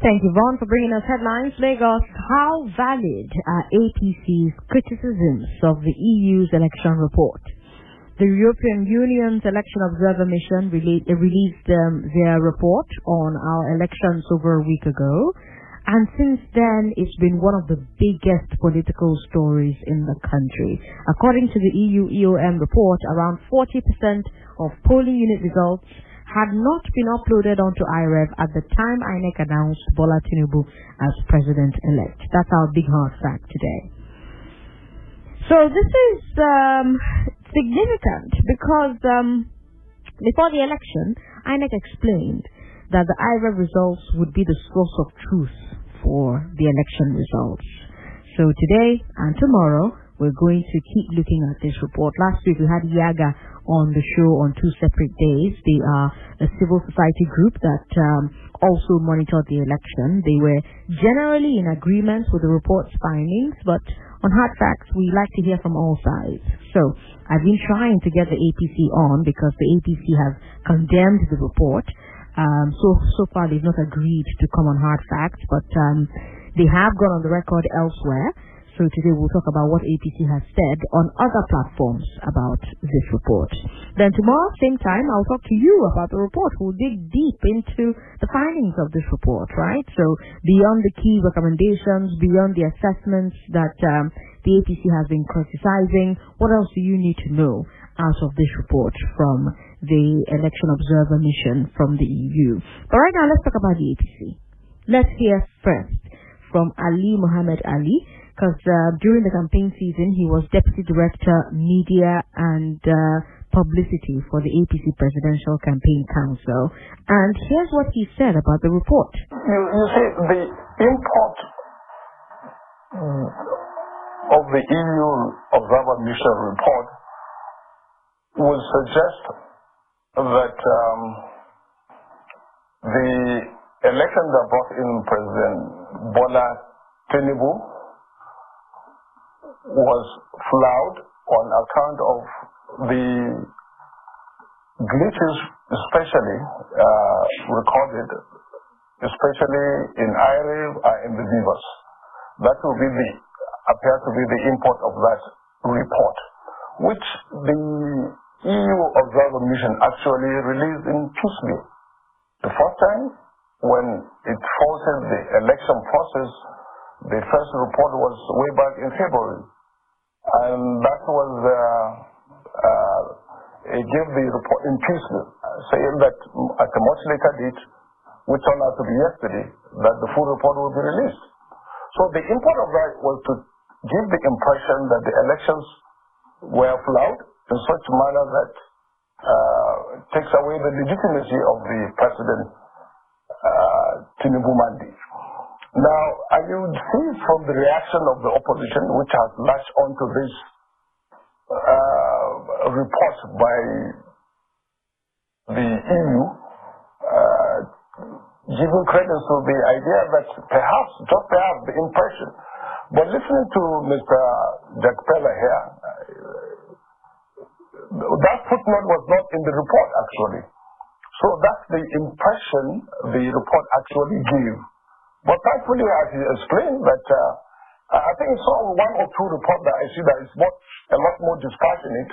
Thank you, Vaughn, for bringing us headlines. Lagos, how valid are APC's criticisms of the EU's election report? The European Union's Election Observer Mission released um, their report on our elections over a week ago. And since then, it's been one of the biggest political stories in the country. According to the EU EOM report, around 40% of polling unit results had not been uploaded onto IREV at the time INEC announced Bola Tinubu as president-elect. That's our big hard fact today. So this is um, significant because um, before the election, INEC explained that the IREV results would be the source of truth for the election results. So today and tomorrow, we're going to keep looking at this report. Last week we had Yiaga on the show on two separate days. They are a civil society group that um, also monitored the election. They were generally in agreement with the report's findings, but on hard facts, we like to hear from all sides. So I've been trying to get the APC on because the APC have condemned the report. Um, so so far they've not agreed to come on hard facts, but um, they have gone on the record elsewhere so today we'll talk about what APC has said on other platforms about this report. Then tomorrow, same time, I'll talk to you about the report. We'll dig deep into the findings of this report, right? So beyond the key recommendations, beyond the assessments that um, the APC has been criticizing, what else do you need to know out of this report from the election observer mission from the EU? But right now, let's talk about the APC. Let's hear first from Ali Mohammed Ali because uh, during the campaign season he was deputy director media and uh, publicity for the APC Presidential Campaign Council. And here's what he said about the report. You, you see, the import mm, of the EU Observer Mission report would suggest that um, the election that brought in President Bola Tinubu was flawed on account of the glitches, especially uh, recorded, especially in IREV and in the BVAS. That will be the appear to be the import of that report, which the EU Observer Mission actually released in piecemeal. The first time when it faulted the election process the first report was way back in February. And that was, uh, uh, it gave the report in pieces, saying that at a much later date, which turned out to be yesterday, that the full report will be released. So the import of that was to give the impression that the elections were flawed in such a manner that uh, takes away the legitimacy of the President uh, Tinubu mandate. Now, I would see from the reaction of the opposition, which has latched onto this uh, report by the EU, uh, giving credence to the idea that perhaps, just perhaps, the impression. But listening to Mr. Jakpella here, uh, that footnote was not in the report actually. So that's the impression the report actually gave. But thankfully, as he explained, that uh, I think it's saw one or two reports that I see that is much, a lot more dispassionate.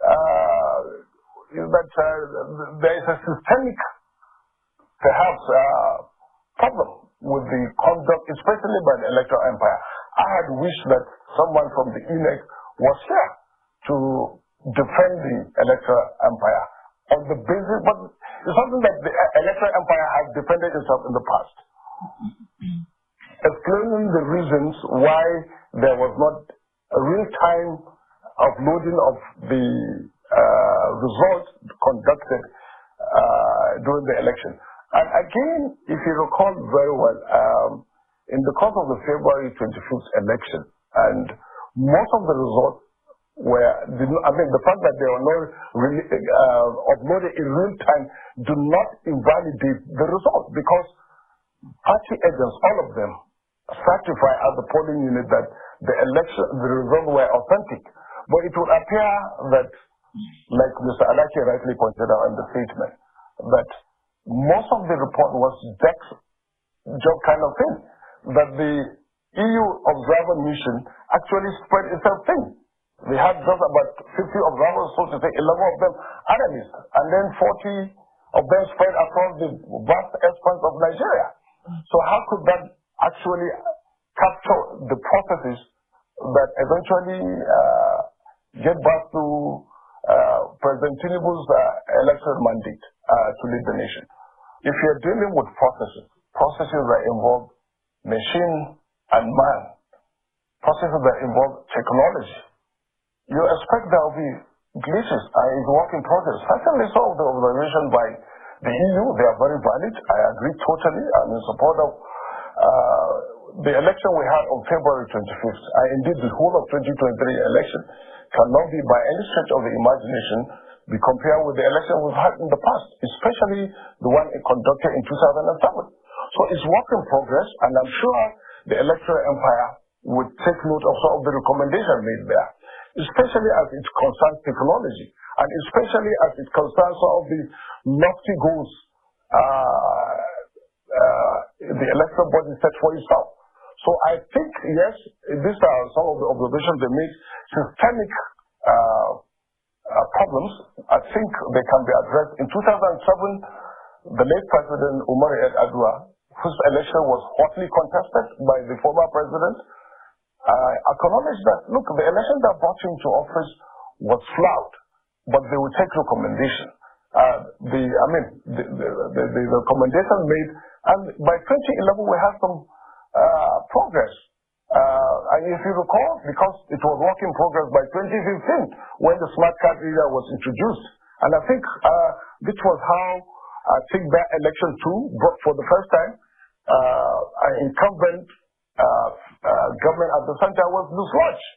Uh, that uh, there is a systemic, perhaps, uh, problem with the conduct, especially by the electoral umpire. I had wished that someone from the INEC was here to defend the electoral umpire on the basis, but it's something that the electoral umpire has defended itself in the past explaining the reasons why there was not a real time uploading of the uh, results conducted uh, during the election. And again, if you recall very well, um, in the course of the February 25th election, and most of the results were, I mean, the fact that they were not really, uh, uploaded in real time do not invalidate the results because party agents, all of them, polling unit that the election, the results were authentic. But it would appear that, like Mr. Alake rightly pointed out in the statement, that most of the report was decked job kind of thing. That the EU observer mission actually spread itself thin. They had just about 50 observers, so to say, 11 of them analysts, and then 40 of them spread across the vast expanse of Nigeria. So how could that actually that eventually uh, get back to uh, President Tinubu's uh, electoral mandate uh, to lead the nation? If you're dealing with processes, processes that involve machine and man, processes that involve technology, you expect there will be glitches and it's work in progress. Certainly some of the observation by the EU, they are very valid. I agree totally. I'm in support of uh, the election we had on February 25th. And indeed, the whole of 2023 election cannot be by any stretch of the imagination be compared with the election we've had in the past, especially the one conducted in 2007. So it's work in progress, and I'm sure the electoral umpire would take note of some of the recommendations made there especially as it concerns technology, and especially as it concerns some of the lofty goals uh, uh, the electoral body set for itself. So I think, yes, these are some of the observations they make. Systemic uh, uh problems, I think they can be addressed. In 2007, the late President Umar Yar'Adua, whose election was hotly contested by the former president, uh, acknowledge that, look, the election that brought him to office was flawed, but they will take recommendation. The, I mean, the, the, the, the recommendation made, and by 2011 we had some uh, progress. Uh, and if you recall, because it was work in progress by 2015 when the smart card reader was introduced. And I think uh, this was how I think that election too brought for the first time uh, an incumbent uh, uh, government at the center was dislodged.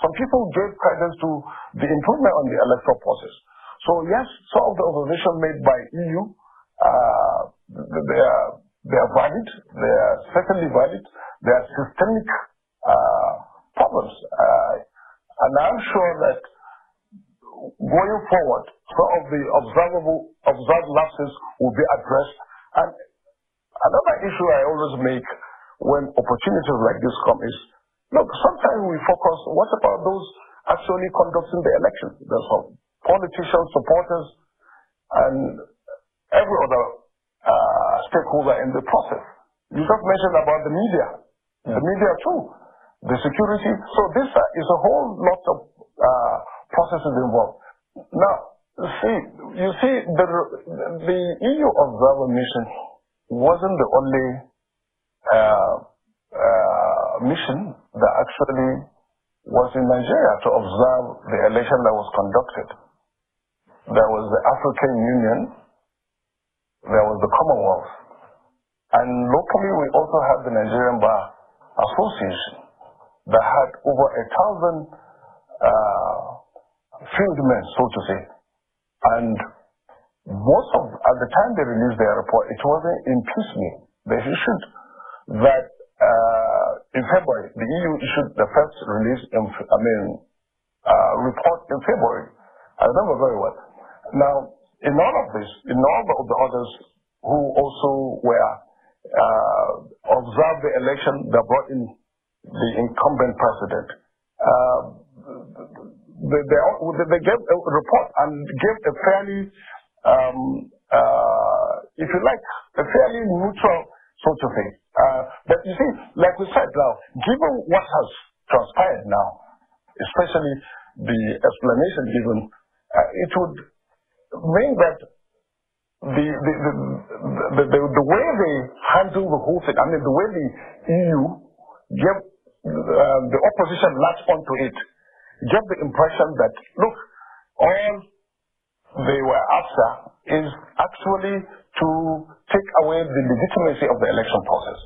Some people gave credence to the improvement on the electoral process. So yes, some of the observations made by EU, uh, they are valid. They are certainly valid. They are systemic uh, problems, uh, and I'm sure that going forward, some of the observable observed lapses will be addressed. And another issue I always make when opportunities like this come is, look, sometimes we focus, what about those actually conducting the election? There's some politicians, supporters, and every other uh, stakeholder in the process. You just mentioned about the media, yeah. the media too, the security. So this uh, is a whole lot of uh, processes involved. Now, see, you see, the, the EU observer mission wasn't the only uh, uh, mission that actually was in Nigeria to observe the election that was conducted. There was the African Union, there was the Commonwealth, and locally we also had the Nigerian Bar Association that had over a thousand uh, field men, so to say. And most of, at the time they released their report, it wasn't in piecemeal. They issued that uh, in February, the EU issued the first release, in, I mean, uh, report in February. I remember very well. Now, in all of this, in all of the others who also were uh, observed the election that brought in the incumbent president, uh, they, they, they, gave a report and gave a fairly, um, uh, if you like, a fairly neutral sort of thing. Uh, but you see, like we said now, given what has transpired now, especially the explanation given, uh, it would mean that the, the, the, the, way they handle the whole thing, I mean, the way the EU gave uh, the opposition latched onto it, gave the impression that, look, all they were after is actually to take away the legitimacy of the election process.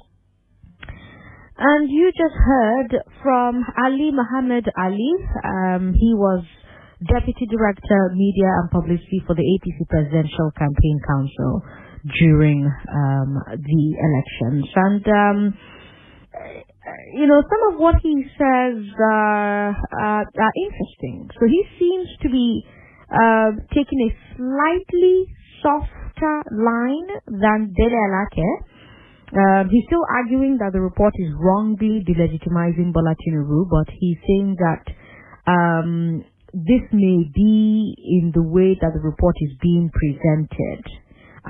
And you just heard from Ali Muhammad Ali. Um, he was Deputy Director, Media and Publicity for the APC Presidential Campaign Council during um, the elections. And, um, you know, some of what he says uh, uh, are interesting. So he seems to be uh, taking a slightly softer line than Dele Alake Uh, he's still arguing that the report is wrongly delegitimizing Bola Tinubu, but he's saying that um, this may be in the way that the report is being presented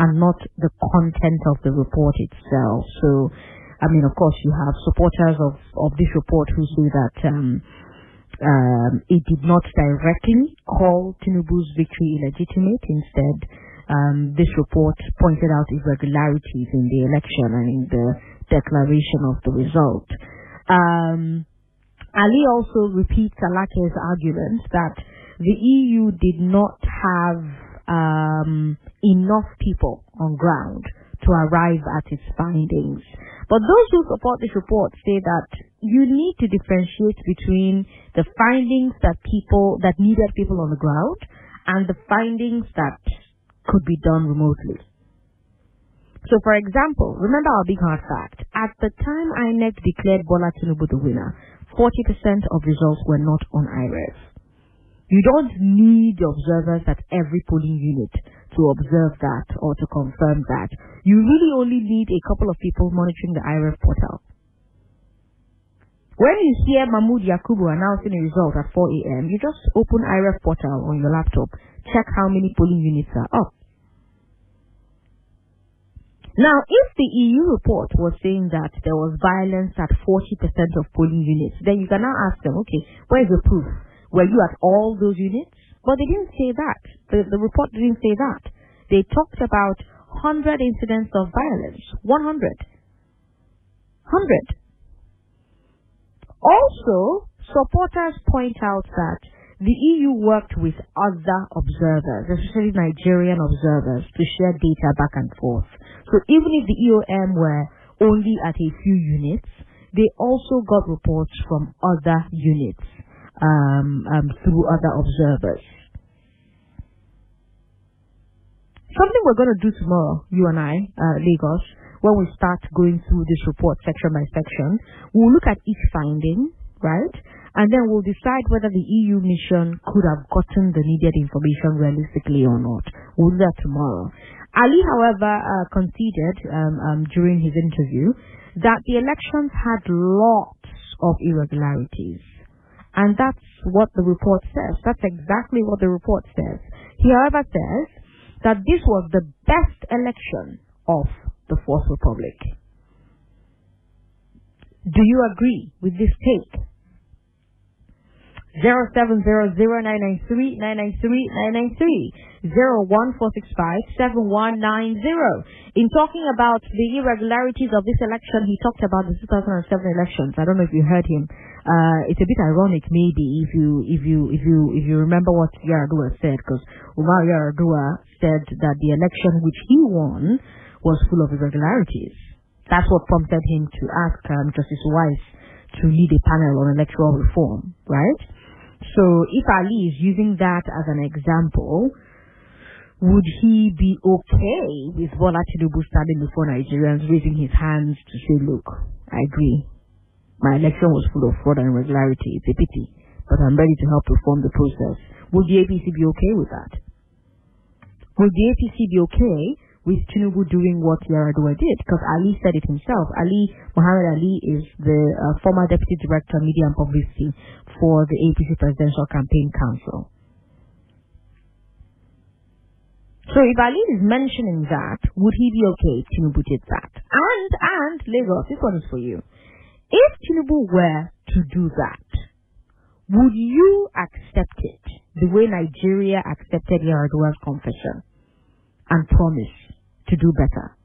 and not the content of the report itself. So, I mean, of course, you have supporters of, of this report who say that um, um, it did not directly call Tinubu's victory illegitimate. Instead, um, this report pointed out irregularities in the election and in the declaration of the result. Um, Ali also repeats Alake's argument that the EU did not have um, enough people on ground to arrive at its findings. But those who support this report say that you need to differentiate between the findings that people that needed people on the ground and the findings that could be done remotely. So, for example, remember our big hard fact. At the time INEC declared Bola Tinubu the winner, 40% of results were not on IREV. You don't need observers at every polling unit to observe that or to confirm that. You really only need a couple of people monitoring the IREV portal. When you hear Mahmood Yakubu announcing a result at 4 a.m., you just open IREV portal on your laptop, check how many polling units are up. Now, if the EU report was saying that there was violence at 40% of polling units, then you can now ask them, okay, where's the proof? Were you at all those units? But they didn't say that. The, the report didn't say that. They talked about 100 incidents of violence. 100. 100. Also, supporters point out that the EU worked with other observers, especially Nigerian observers, to share data back and forth. So even if the EOM were only at a few units, they also got reports from other units um, um, through other observers. Something we're going to do tomorrow, you and I, uh, Lagos, when we start going through this report section by section, we'll look at each finding, right? And then we'll decide whether the EU mission could have gotten the needed information realistically or not. We'll do that tomorrow. Ali, however, uh, conceded um, um, during his interview that the elections had lots of irregularities. And that's what the report says. That's exactly what the report says. He, however, says that this was the best election of the Fourth Republic. Do you agree with this take? 0700 993 993 In talking about the irregularities of this election, he talked about the 2007 elections. I don't know if you heard him. Uh, it's a bit ironic, maybe, if you if you if you if you remember what Yar'Adua said, because Umar Yar'Adua said that the election which he won was full of irregularities. That's what prompted him to ask um, Justice Uwais to lead a panel on electoral reform, right? So if Ali is using that as an example, would he be okay with Bola Tinubu standing before Nigerians, raising his hands to say, look, I agree. My election was full of fraud and irregularity. It's a pity, but I'm ready to help reform the process. Would the APC be okay with that? Would the APC be okay with Tinubu doing what Yar'Adua did? Because Ali said it himself. Ali, Muhammad Ali is the uh, former Deputy Director of Media and Publicity for the APC Presidential Campaign Council. So if Ali is mentioning that, would he be okay if Tinubu did that? And, and, Lagos, this one is for you. If Tinubu were to do that, would you accept it the way Nigeria accepted Yar'Adua's confession and promise to do better?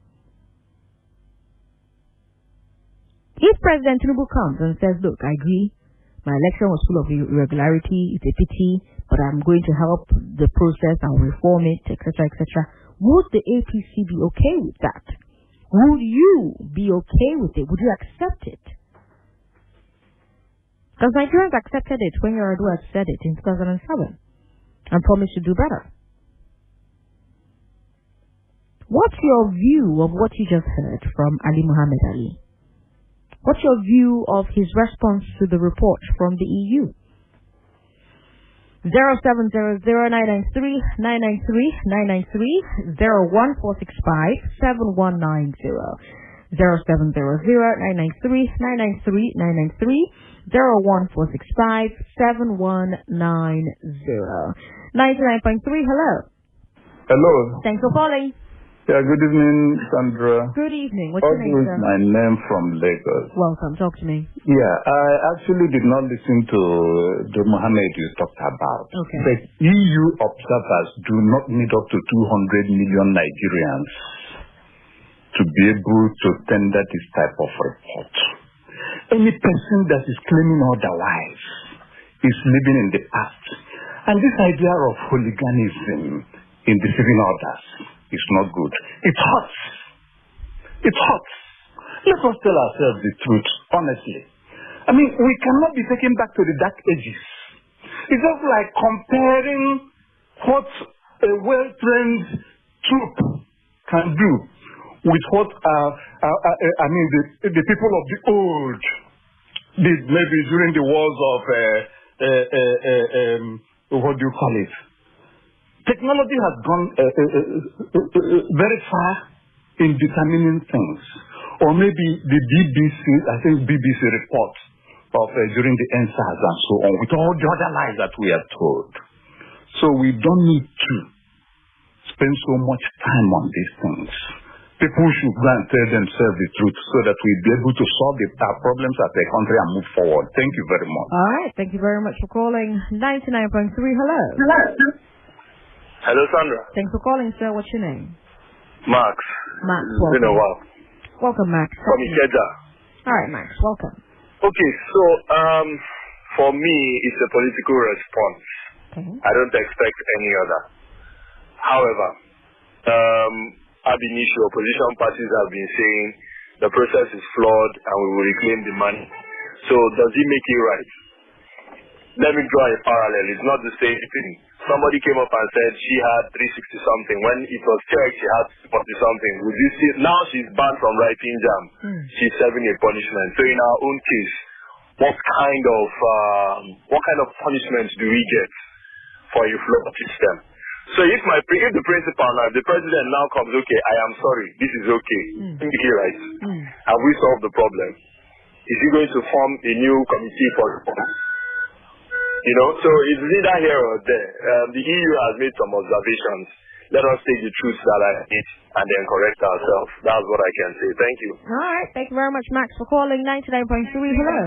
If President Tinubu comes and says, look, I agree, my election was full of irregularity, it's a pity, but I'm going to help the process, I'll reform it, etc., etc., would the APC be okay with that? Would you be okay with it? Would you accept it? Because Nigerians accepted it when Yar'Adua said it in 2007 and promised to do better. What's your view of what you just heard from Ali Muhammad Ali? What's your view of his response to the report from the EU? 0700 993 993 993 01465 7190. 0700 993 993 993 01465 7190. 99.3, hello. Hello. Thanks for calling. Yeah, good evening, Sandra. Good evening. What's your name, sir? my name from Lagos. Welcome. Talk to me. Yeah, I actually did not listen to the Mohammed you talked about. Okay. But EU observers do not need up to 200 million Nigerians to be able to tender this type of report. Any person that is claiming otherwise is living in the past. And this idea of hooliganism in the civil orders is not good. It hurts. It hurts. Let us tell ourselves the truth, honestly. I mean, we cannot be taken back to the dark ages. It's just like comparing what a well-trained troop can do with what, uh, uh, uh, I mean, the, the people of the old did maybe during the wars of, uh, uh, uh, um, what do you call it? Technology has gone uh, uh, uh, uh, very far in determining things. Or maybe the BBC, I think BBC report of uh, during the EndSARS and so on, with all the other lies that we are told. So we don't need to spend so much time on these things. People should go and tell themselves the truth so that we'll be able to solve the, our problems as a country and move forward. Thank you very much. All right. Thank you very much for calling. 99.3, hello. Hello, Sandra. Thanks for calling, sir. What's your name? Max. Max, It's been a welcome. while. Welcome, Max. From Ikeja. All right, Max. Welcome. Okay, so um, for me, it's a political response. Okay. I don't expect any other. However, um, ab initio, opposition parties have been saying the process is flawed and we will reclaim the money. So does he make it right? Let me draw a parallel. It's not the same thing. Somebody came up and said she had 360 something. When it was checked, she had 40 something. Would you see? Now she's banned from writing JAMB. Hmm. She's serving a punishment. So in our own case, what kind of um, what kind of punishment do we get for a flawed system? So if my if the principal now the president now comes, okay, I am sorry, this is okay, Mm. right, Mm. have we solved the problem? Is he going to form a new committee for reform? You know, so it's either here or there. Um, the EU has made some observations. Let us take the truth that I it and then correct ourselves. That's what I can say. Thank you. All right. Thank you very much, Max, for calling 99.3. Hello.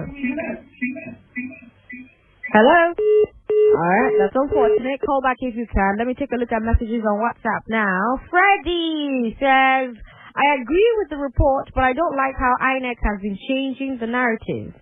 Hello. All right. That's unfortunate. Call back if you can. Let me take a look at messages on WhatsApp now. Freddie says, I agree with the report, but I don't like how INEC has been changing the narrative.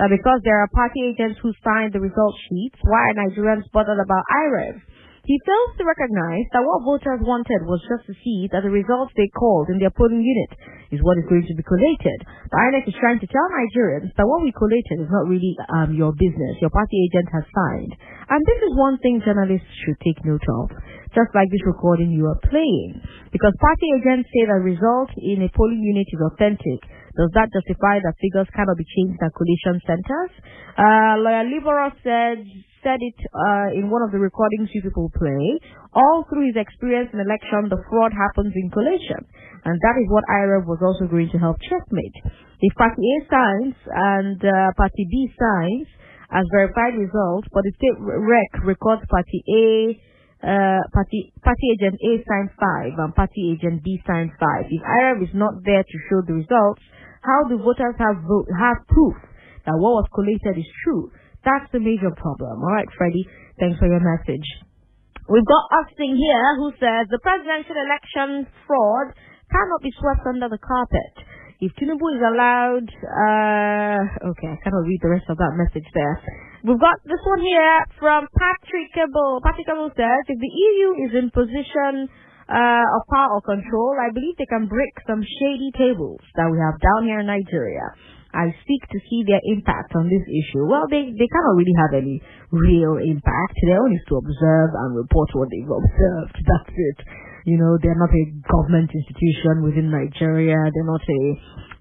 That because there are party agents who signed the result sheets, why are Nigerians bothered about IREV? He fails to recognize that what voters wanted was just to see that the results they called in their polling unit is what is going to be collated. The INEC is trying to tell Nigerians that what we collated is not really um, your business. Your party agent has signed. And this is one thing journalists should take note of, just like this recording you are playing. Because party agents say the result in a polling unit is authentic. Does that justify that figures cannot be changed at collation centers? Uh, Lawyer Libero said said it uh, in one of the recordings you people play. All through his experience in election, the fraud happens in collation. And that is what IREV was also going to help checkmate. If Party A signs and uh, Party B signs as verified results, but the state rec records Party A uh, party party agent A signed five and party agent B signed five. If IREV is not there to show the results, how do voters have vote, have proof that what was collated is true? That's the major problem. All right, Freddie, thanks for your message. We've got Austin here who says the presidential election fraud cannot be swept under the carpet. If Tinubu is allowed, uh, okay, I cannot read the rest of that message there. We've got this one here from Patrick Cable. Patrick Cable says, if the EU is in position uh, of power or control, I believe they can break some shady tables that we have down here in Nigeria. I seek to see their impact on this issue. Well, they, they cannot really have any real impact. They only to observe and report what they've observed. That's it. You know, they're not a government institution within Nigeria. They're not a,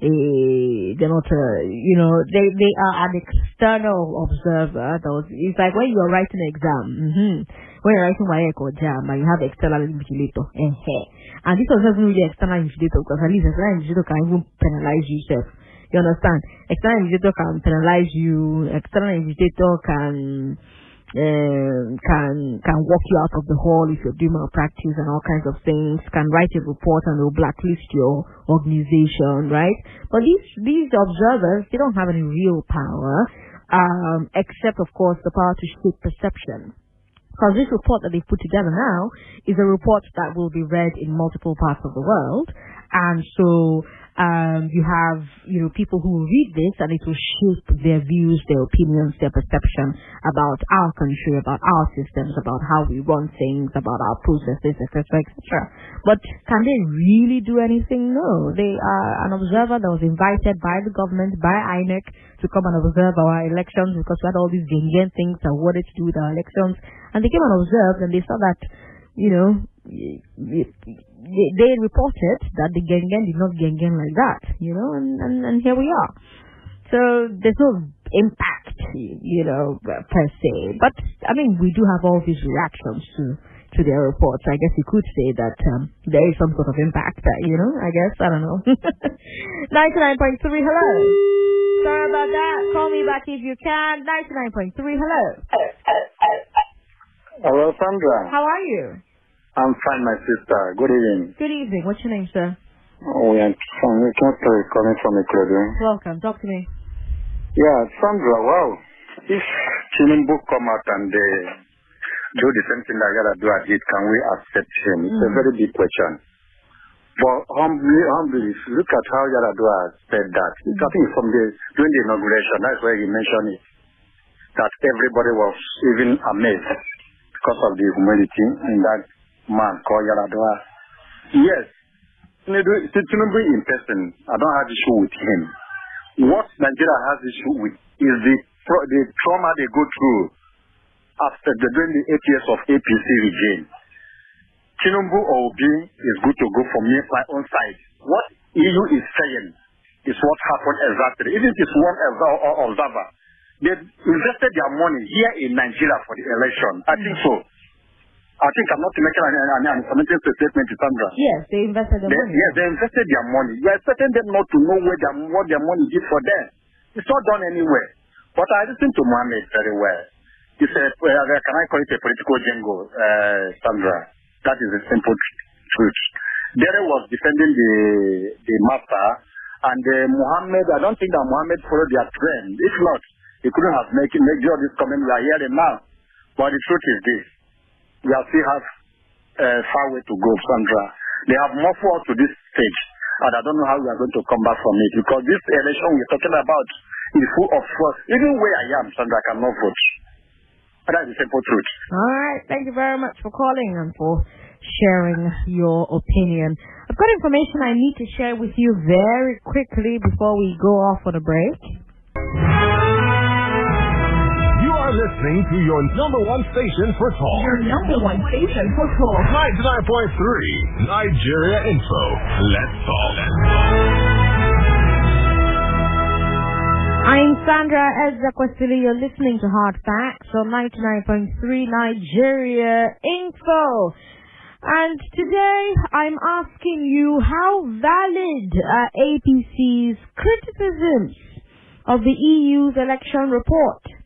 a they're not a, you know, they, they are an external observer. That was, it's like when you're writing an exam. Mm-hmm. When you're writing WAEC or JAMB, you have external invigilator. And this was not really external invigilator because at least external invigilator can even penalize you, self. You understand? External invigilator can penalize you. External invigilator can um, can can walk you out of the hall if you're doing malpractice and all kinds of things. Can write a report and they'll blacklist your organization, right? But these these observers they don't have any real power, um, except of course the power to shape perception. Because this report that they've put together now is a report that will be read in multiple parts of the world, and so um, you have you know people who read this and it will shape their views, their opinions, their perception about our country, about our systems, about how we run things, about our processes, etc., etc. But can they really do anything? No. They are an observer that was invited by the government, by INEC, to come and observe our elections because we had all these Gengen things that wanted to do with our elections, and they came and observed and they saw that you know they reported that the Gengen did not Gengen like that, you know, and, and, and here we are. So there's no impact, you know, per se. But I mean, we do have all these reactions to to their reports. I guess you could say that um, there is some sort of impact, uh, you know. I guess I don't know. Ninety-nine point three. Hello. Sorry about that. Call me back if you can. Ninety-nine point three. Hello. Hello, Sandra. How are you? I'm fine, my sister. Good evening. Good evening. What's your name, sir? Oh, yeah, I'm coming from Ecuador. Welcome. Talk to me. Yeah, Sandra, wow. If Tinubu come out and uh, do the same thing that Yar'Adua did, can we accept him? It's mm. a very big question. But humbly, humbly, look at how Yar'Adua said that, mm. I think from the during the inauguration, that's where he mentioned it, that everybody was even amazed because of the humility in that man called Yar'Adua. Uh, yes, Tinubu in person, I don't have issue with him. What Nigeria has issue with is the the trauma they go through after the, during the eight years of APC regime. Tinubu or Obi is good to go for me, my own side. What EU is saying is what happened exactly. Even if it's one observer, they invested their money here in Nigeria for the election. I think so. I think I'm not making an, an, an commenting statement to Sandra. Yes, they invested their they, money. Yes, they invested their money. You are expecting them not to know where their, what their money did for them. It's not done anywhere. But I listened to Mohammed very well. He said, well, can I call it a political jingle, uh, Sandra? That is the simple truth. Dere was defending the the master, and uh, Mohammed, I don't think that Mohammed followed their trend. If not, he couldn't have made, made all this comment we are hearing now. But the truth is this we still have a uh, far way to go, Sandra. They have more forward to this stage, and I don't know how we are going to come back from it because this election we're talking about is full of fraud. Even where I am, Sandra, I cannot vote. That is the simple truth. All right. Thank you very much for calling and for sharing your opinion. I've got information I need to share with you very quickly before we go off on a break listening to your number one station for talk. Your number one station for talk. 99.3 Nigeria Info. Let's talk. I'm Sandra Ezekwesili. You're listening to Hard Facts on 99.3 Nigeria Info. And today I'm asking you how valid are APC's criticisms of the EU's election report.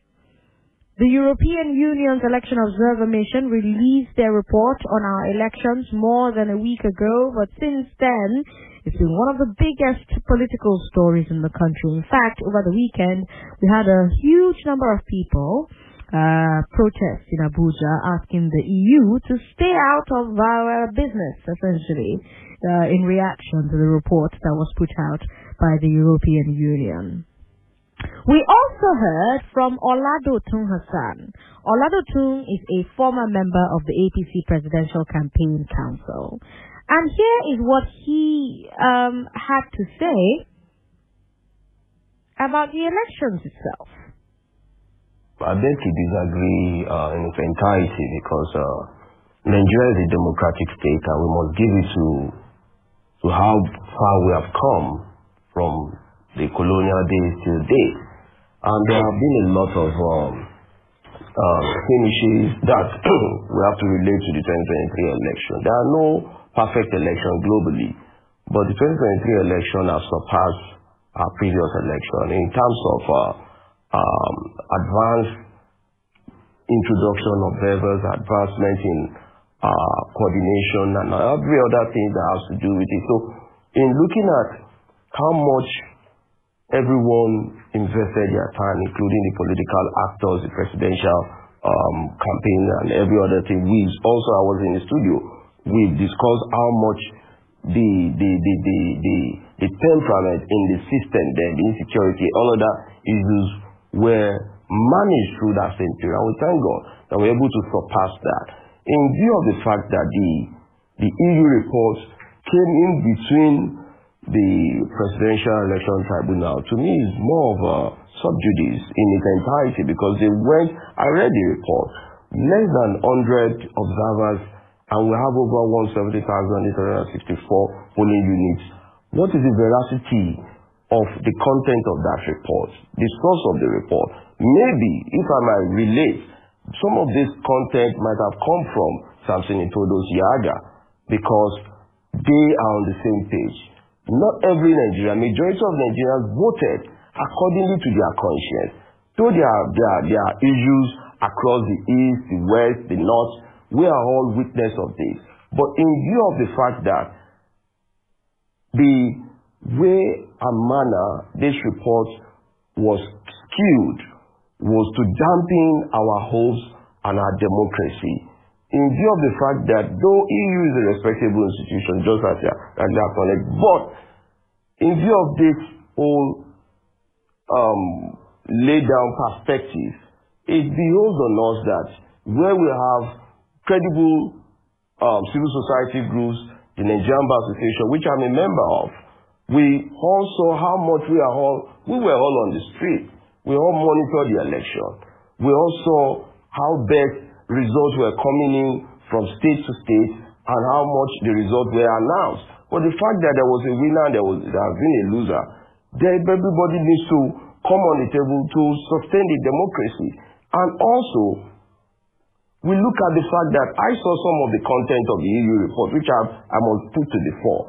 The European Union's Election Observer Mission released their report on our elections more than a week ago, but since then, it's been one of the biggest political stories in the country. In fact, over the weekend, we had a huge number of people uh, protest in Abuja asking the EU to stay out of our business, essentially, uh, in reaction to the report that was put out by the European Union. We also heard from Oladotun Hassan. Oladotun is a former member of the APC Presidential Campaign Council. And here is what he um, had to say about the elections itself. I beg to disagree uh, in its entirety because uh, Nigeria is a democratic state and we must give it to, to how far we have come from the colonial days till date. And there have been a lot of um, uh, finishes that we have to relate to the 2023 election. There are no perfect elections globally, but the 2023 election has surpassed our previous election in terms of uh, um, advanced introduction of observers, advancement in uh, coordination, and every other thing that has to do with it. So, in looking at how much everyone invested their time, including the political actors, the presidential um, campaign, and every other thing, we also, I was in the studio, we discussed how much the the the the the, the temperament in the system, then the insecurity, all of that issues were managed through that same period. And we thank God that we're able to surpass that. In view of the fact that the the EU report came in between the Presidential Election Tribunal, to me is more of a subjudice in its entirety because they went, I read the report, less than 100 observers and we have over 170,864 polling units. What is the veracity of the content of that report, the source of the report? Maybe, if I might relate, some of this content might have come from Samson Itodo's Yiaga because they are on the same page. Not every Nigerian, majority of Nigerians voted accordingly to their conscience. Though there are, there are, there are issues across the east, the west, the north, we are all witness of this. But in view of the fact that the way and manner this report was skewed was to dampen our hopes and our democracy. In view of the fact that though EU is a respectable institution, just as you acknowledged, but in view of this whole um, laid down perspective, it behoves on us that where we have credible um, civil society groups, the Nigerian Bar Association, which I'm a member of, we also how much we are all, we were all on the street. We all monitored the election. We also how best results were coming in from state to state and how much the results were announced. But the fact that there was a winner and there, was, there has been a loser, there, everybody needs to come on the table to sustain the democracy. And also, we look at the fact that I saw some of the content of the EU report, which I, I must put to the fore.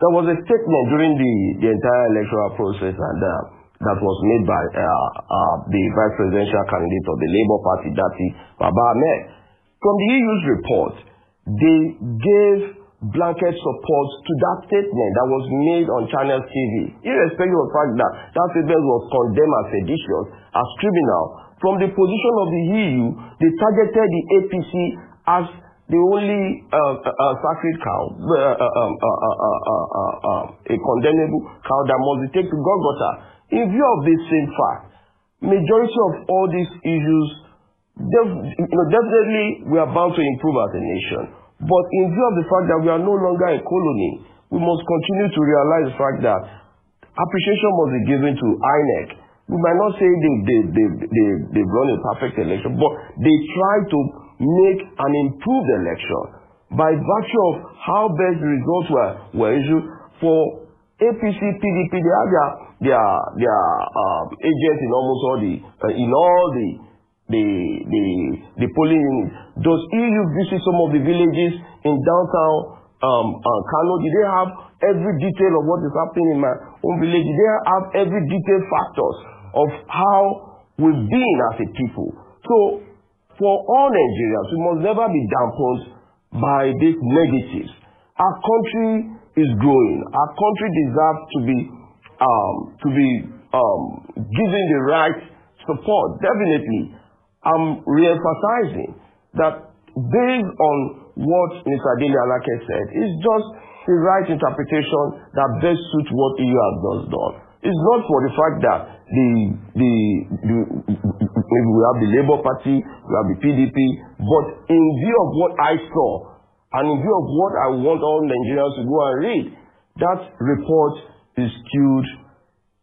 There was a statement during the, the entire electoral process and uh, that was made by uh, uh, the vice presidential candidate of the Labour Party, Dati Baba Ahmed. From the EU's report, they gave blanket support to that statement that was made on Channel TV, irrespective of the fact that that statement was condemned as seditious, as criminal. From the position of the EU, they targeted the APC as the only uh, uh, sacred cow, uh, um, a condemnable cow that must be taken to Golgotha. In view of this same fact, majority of all these issues, you know, definitely we are bound to improve as a nation. But in view of the fact that we are no longer a colony, we must continue to realize the fact that appreciation must be given to INEC. We might not say they, they, they, they, they've run a perfect election, but they try to make an improved election by virtue of how best the results were, were issued for APC, PDP, they have their their their um, agents in almost all the uh, in all the the the the polling units. Does EU visit some of the villages in downtown um, uh, Kano? Did they have every detail of what is happening in my own village? Do they have every detail factors of how we've been as a people? So for all Nigerians, we must never be dampened by these negatives. Our country is growing. Our country deserves to be um, to be um, given the right support. Definitely, I'm re-emphasizing that based on what Mr. Adele Alake said, it's just the right interpretation that best suits what EU has just done. It's not for the fact that the, the, the maybe we have the Labour Party, we have the PDP, but in view of what I saw and in view of what I want all Nigerians to go and read, that report is skewed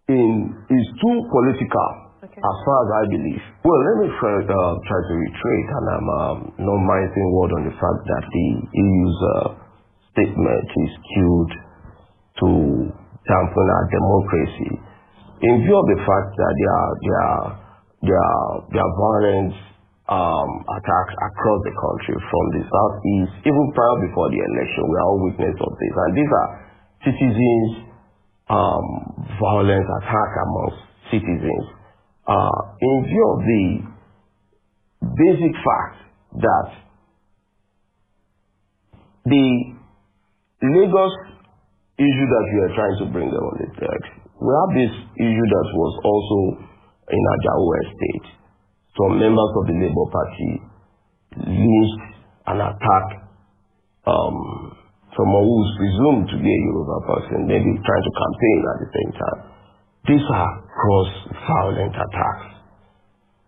in, is too political Okay. As far as I believe. Well, let me try, uh, try to reiterate, and I'm um, not minding word on the fact that the EU's uh, statement is skewed to dampen our democracy. In view of the fact that there are, there are, there are, there are violent um, attacks across the country from the southeast, even prior before the election, we are all witness of this. And these are citizens' um, violent attack amongst citizens. Uh, in view of the basic fact that the Lagos issue that we are trying to bring on the text, we have this issue that was also in Ajao Estate. Some members of the Labour Party lynched an attack um, someone who is presumed to be a Yoruba person, maybe trying to campaign at the same time. These are cross-violent attacks.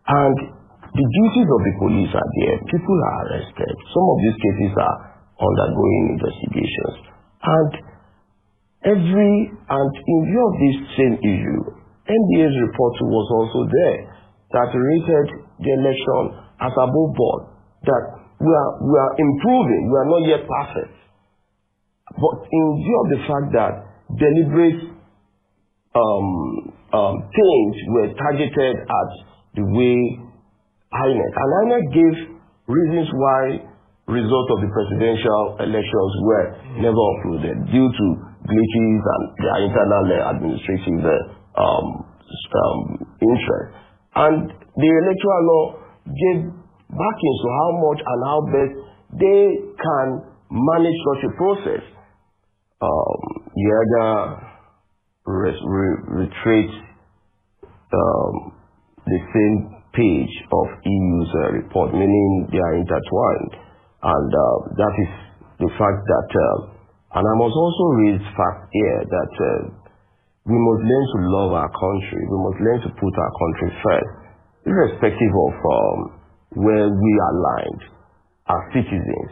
And the duties of the police are there. People are arrested. Some of these cases are undergoing investigations. And every, and in view of this same issue, NDA's report was also there that rated the election as above board, that we are, we are improving, we are not yet perfect. But in view of the fact that deliberate um, um, things were targeted at the way INEC, and INEC gave reasons why results of the presidential elections were never uploaded due to glitches and their internal administrative um, um, interest. And the electoral law gave backings to how much and how best they can manage such a process. Um, Yiaga retrace um, the same page of EU's uh, report, meaning they are intertwined. And uh, that is the fact that, uh, and I must also raise fact here that uh, we must learn to love our country. We must learn to put our country first, irrespective of um, where we are aligned as citizens.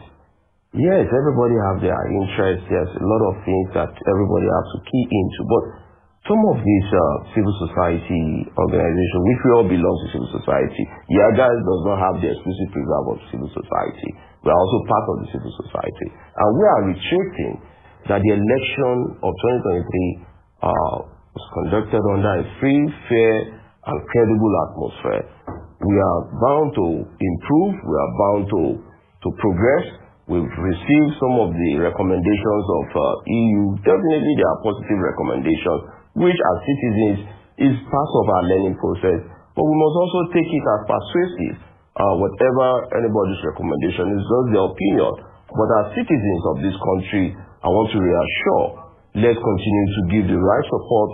Yes, everybody have their interests. There's a lot of things that everybody has to key into. But some of these uh, civil society organizations, which we all belong to civil society, Yiaga does not have the exclusive preserve of civil society. We are also part of the civil society. And we are retracing that the election of 2023 uh, was conducted under a free, fair, and credible atmosphere. We are bound to improve. We are bound to, to progress. We've received some of the recommendations of uh, EU. Definitely, there are positive recommendations, which as citizens is part of our learning process. But we must also take it as persuasive. Uh, whatever anybody's recommendation is just their opinion. But as citizens of this country, I want to reassure, let's continue to give the right support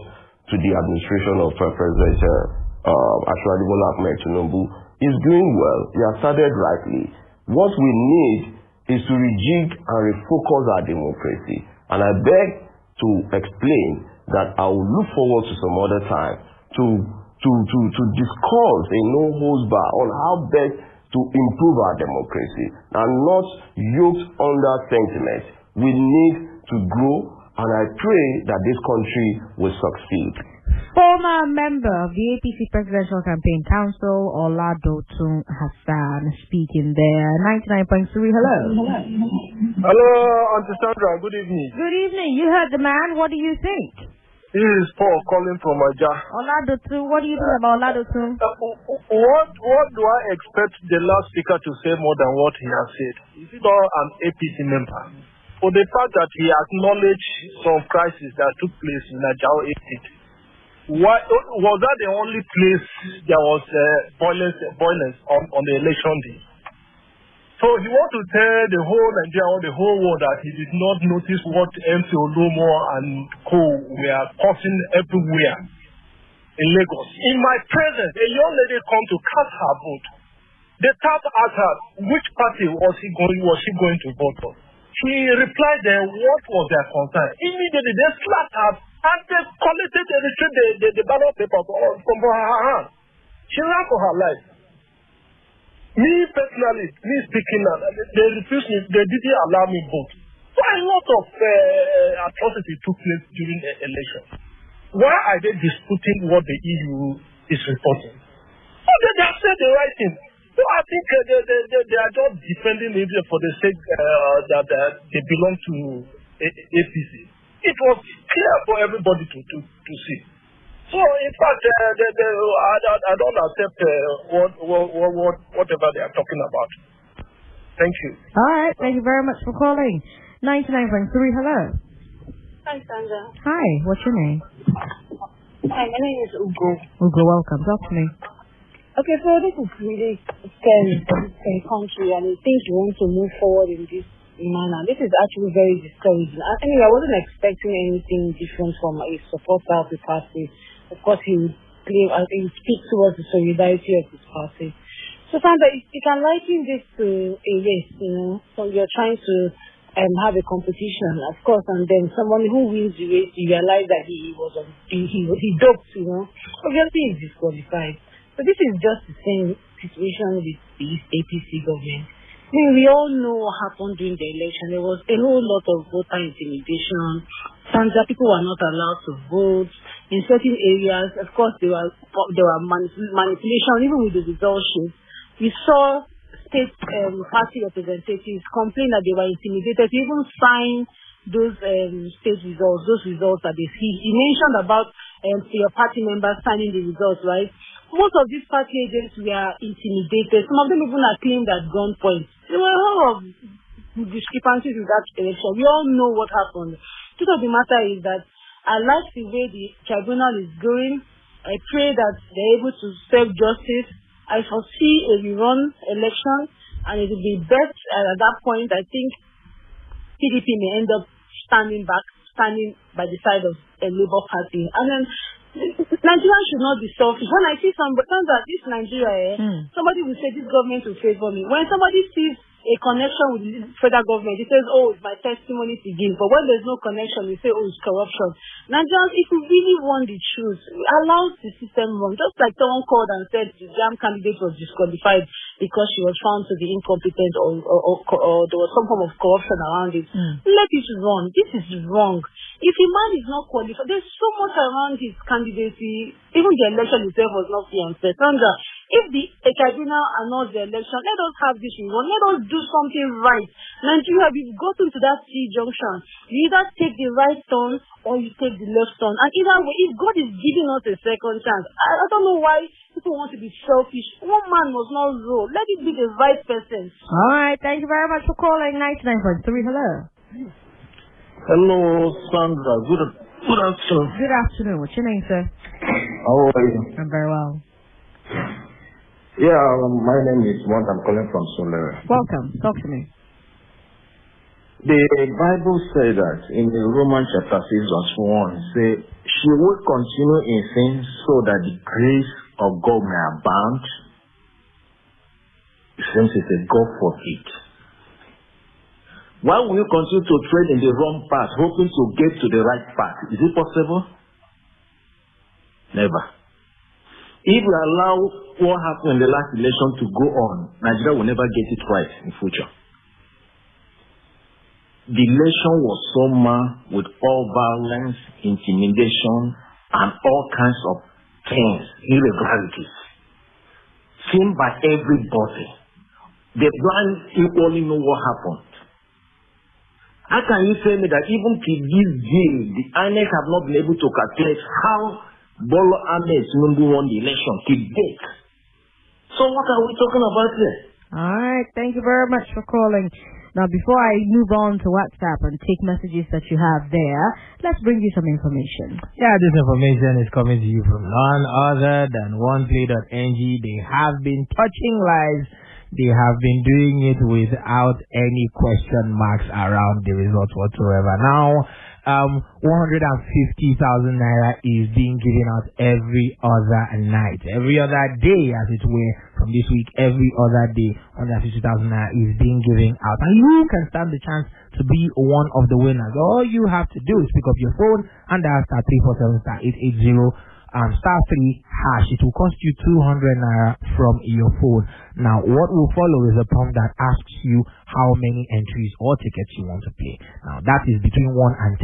to the administration of uh, President uh, uh, Asiwaju Ahmed Tinubu. Doing well. He has started rightly. What we need is to rejig and refocus our democracy. And I beg to explain that I will look forward to some other time to to to to discuss a no holds bar on how best to improve our democracy and not yoked under sentiment. We need to grow and I pray that this country will succeed. Former member of the APC Presidential Campaign Council, Oladotun Hassan, speaking there. 99.3, hello. Hello, Auntie Sandra, good evening. Good evening. You heard the man. What do you think? This is Paul calling from Aja. Oladotun, what do you think about Oladotun? Uh, what, what do I expect the last speaker to say more than what he has said? Is it all an APC member? For the fact that he acknowledged some crisis that took place in Ajao Estate. Why, was that the only place there was uh, violence, violence on, on the election day? So he wants to tell the whole Nigeria or the whole world that he did not notice what MC Oluomo and co were causing everywhere in Lagos. In my presence, a young lady come to cast her vote. They tapped at her, which party was he going was she going to vote for? She replied then what was their concern. Immediately they slapped her and they collected and retrieved the, the, the ballot paper from, from her hand. She ran for her life. Me personally, me speaking they refused me, they didn't allow me vote. So a lot of uh, atrocity took place during the election. Why are they disputing what the EU is reporting? No, they, have said the right thing. So I think uh, they, they, they, they are just defending it for the sake uh, that uh, they belong to A APC. It was clear for everybody to, to, to see. So in fact, uh, they, they, I, I don't accept uh, what, what, what, whatever they are talking about. Thank you. All right. Thank you very much for calling. 99.3, hello. Hi, Sandra. Hi, what's your name? Hi, my name is Ugo. Ugo, welcome. Talk to me. Okay, so this is really scary for this country, and it thinks we want to move forward in this manner. This is actually very discouraging. I mean, I wasn't expecting anything different from a supporter of the party. Of course, he would play, I think, speak towards the solidarity of his party. So, Sandra, you can liken this to a race, you know. So you're trying to um, have a competition, of course, and then someone who wins the race, you realize that he was on, he, he, he doped, you know. Obviously, he's disqualified. So this is just the same situation with this APC government. I mean, we all know what happened during the election. There was a whole lot of voter intimidation. Sandra, people were not allowed to vote in certain areas. Of course, there were there were manipulation even with the result sheet. We saw state um, party representatives complain that they were intimidated to even sign those um, state results, those results that they see. He mentioned about um, your party members signing the results, right? Most of these party agents were intimidated. Some of them even are claimed at gunpoint. There were a lot of discrepancies in that election. We all know what happened. Truth of the matter is that I like the way the tribunal is going. I pray that they're able to serve justice. I foresee a rerun election, and it will be best at that point. I think PDP may end up standing back, standing by the side of a Labour Party. And then Nigeria should not be selfish. When I see somebody, out this Nigeria, eh, mm. somebody will say this government will favor me. When somebody sees a connection with the federal government. He says, oh, it's my testimony to give. But when there's no connection, you say, oh, it's corruption. Nigerians, if we really want the truth, allow the system run. Just like someone called and said the JAMB candidate was disqualified because she was found to be incompetent or, or, or, or there was some form of corruption around it. Mm. Let it run. This is wrong. If a man is not qualified, there's so much around his candidacy. Even the election itself was not fair and fair. Sandra, if the tribunal announce the election, let us have this rerun. Let us do something right. Nigeria, we've gotten to that C junction. You either take the right turn or you take the left turn. And either way, if God is giving us a second chance, I, I don't know why people want to be selfish. One man must not rule. Let it be the right person. All right. Thank you very much for calling 99.3. Hello. Hello, Sandra. Good, good afternoon. Good afternoon. What's your name, sir? How are you? I'm very well. Yeah, um, my name is Mont. I'm calling from Solera. Welcome. Talk to me. The Bible says that in the Romans chapter 6 verse 1, say, she will continue in sin so that the grace of God may abound. Seems it's a God for it. Why will you continue to tread in the wrong path, hoping to get to the right path? Is it possible? Never. If we allow what happened in the last election to go on, Nigeria will never get it right in future. The election was so somehow with all violence, intimidation, and all kinds of things, irregularities, seen by everybody. The blind you only know what happened. How can you tell me that even to this day, the INEC have not been able to calculate how Bola Ahmed Tinubu won the election to date. So what are we talking about here? All right. Thank you very much for calling. Now, before I move on to WhatsApp and take messages that you have there, let's bring you some information. Yeah, this information is coming to you from none other than OnePlay.ng. They have been touching lives. They have been doing it without any question marks around the results whatsoever. Now, um, 150,000 naira is being given out every other night. Every other day, as it were, from this week, every other day, 150,000 naira is being given out. And you can stand the chance to be one of the winners. All you have to do is pick up your phone and dial star 347 star 880 um, star 3 hash. It will cost you 200 naira from your phone. Now, what will follow is a prompt that asks you how many entries or tickets you want to play. Now, that is between 1 and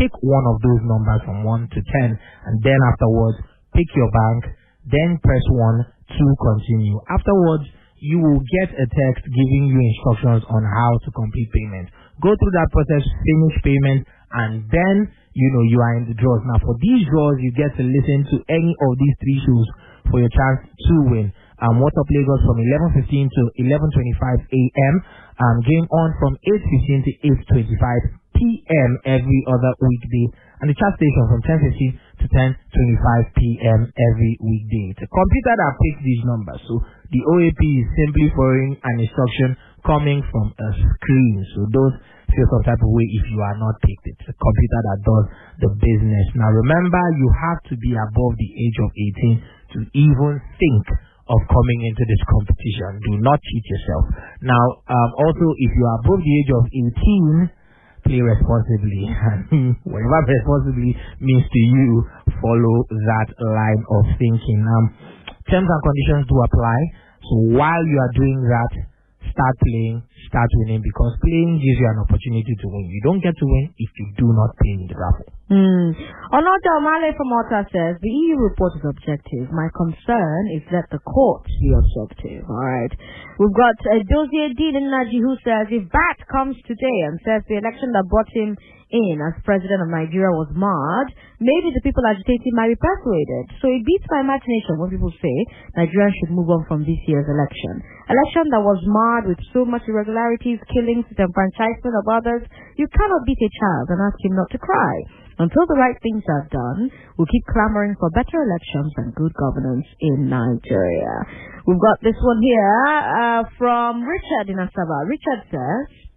10. Pick one of those numbers from 1 to 10, and then afterwards, pick your bank, then press 1 to continue. Afterwards, you will get a text giving you instructions on how to complete payment. Go through that process, finish payment, and then you know you are in the draws. Now, for these draws, you get to listen to any of these three shows for your chance to win. Um, What's Up Lagos from 11.15 to 11.25 a.m. Um, game on from 8.15 to 8.25 p.m. every other weekday. And the chat station from 10.15 to 10.25 p.m. every weekday. It's a computer that picks these numbers. So the OAP is simply following an instruction coming from a screen. So don't feel some type of way if you are not picked. It's a computer that does the business. Now remember, you have to be above the age of 18 to even think of coming into this competition. Do not cheat yourself. Now, um, also, if you are above the age of 18, play responsibly. Whatever responsibly means to you, follow that line of thinking. Um, terms and conditions do apply. So while you are doing that, start playing, start winning because playing gives you an opportunity to win. You don't get to win if you do not play in the raffle. Hmm. Onoja Omale from Malta says the EU report is objective. My concern is that the court be objective. All right. We've got uh, Dozier Dean Naji who says if BAT comes today and says the election that brought him in as president of Nigeria was marred, maybe the people agitating might be persuaded. So it beats my imagination when people say Nigeria should move on from this year's election. Election that was marred with so much irregularities, killings, disenfranchisement of others. You cannot beat a child and ask him not to cry. Until the right things are done, we'll keep clamoring for better elections and good governance in Nigeria. We've got this one here uh, from Richard in Asaba. Richard says,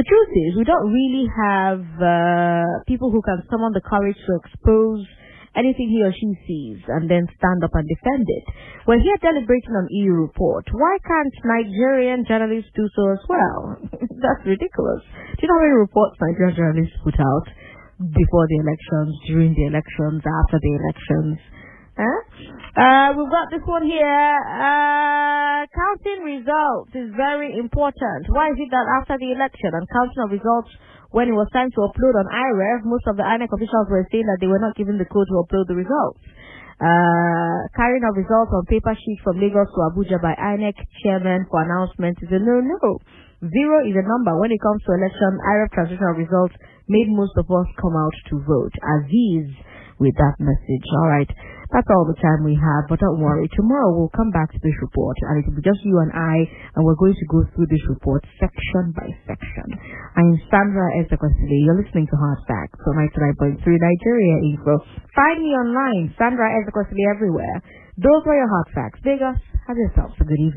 the truth is, we don't really have uh, people who can summon the courage to expose anything he or she sees and then stand up and defend it. We're here deliberating on EU report. Why can't Nigerian journalists do so as well? That's ridiculous. Do you know how many reports Nigerian journalists put out before the elections, during the elections, after the elections? Uh, we've got this one here. Uh, counting results is very important. Why is it that after the election and counting of results, when it was time to upload on iReV, most of the INEC officials were saying that they were not given the code to upload the results. Uh, carrying of results on paper sheet from Lagos to Abuja by INEC chairman for announcement is a no-no. Zero is a number when it comes to election. iReV transitional results made most of us come out to vote. Aziz with that message. All right. That's all the time we have, but don't worry. Tomorrow we'll come back to this report and it will be just you and I and we're going to go through this report section by section. I'm Sandra Ezekwesili. You're listening to Hard Facts from 99.3 Nigeria Info. Find me online, Sandra Ezekwesili everywhere. Those were your Hard Facts. Vegas, have yourselves a good evening.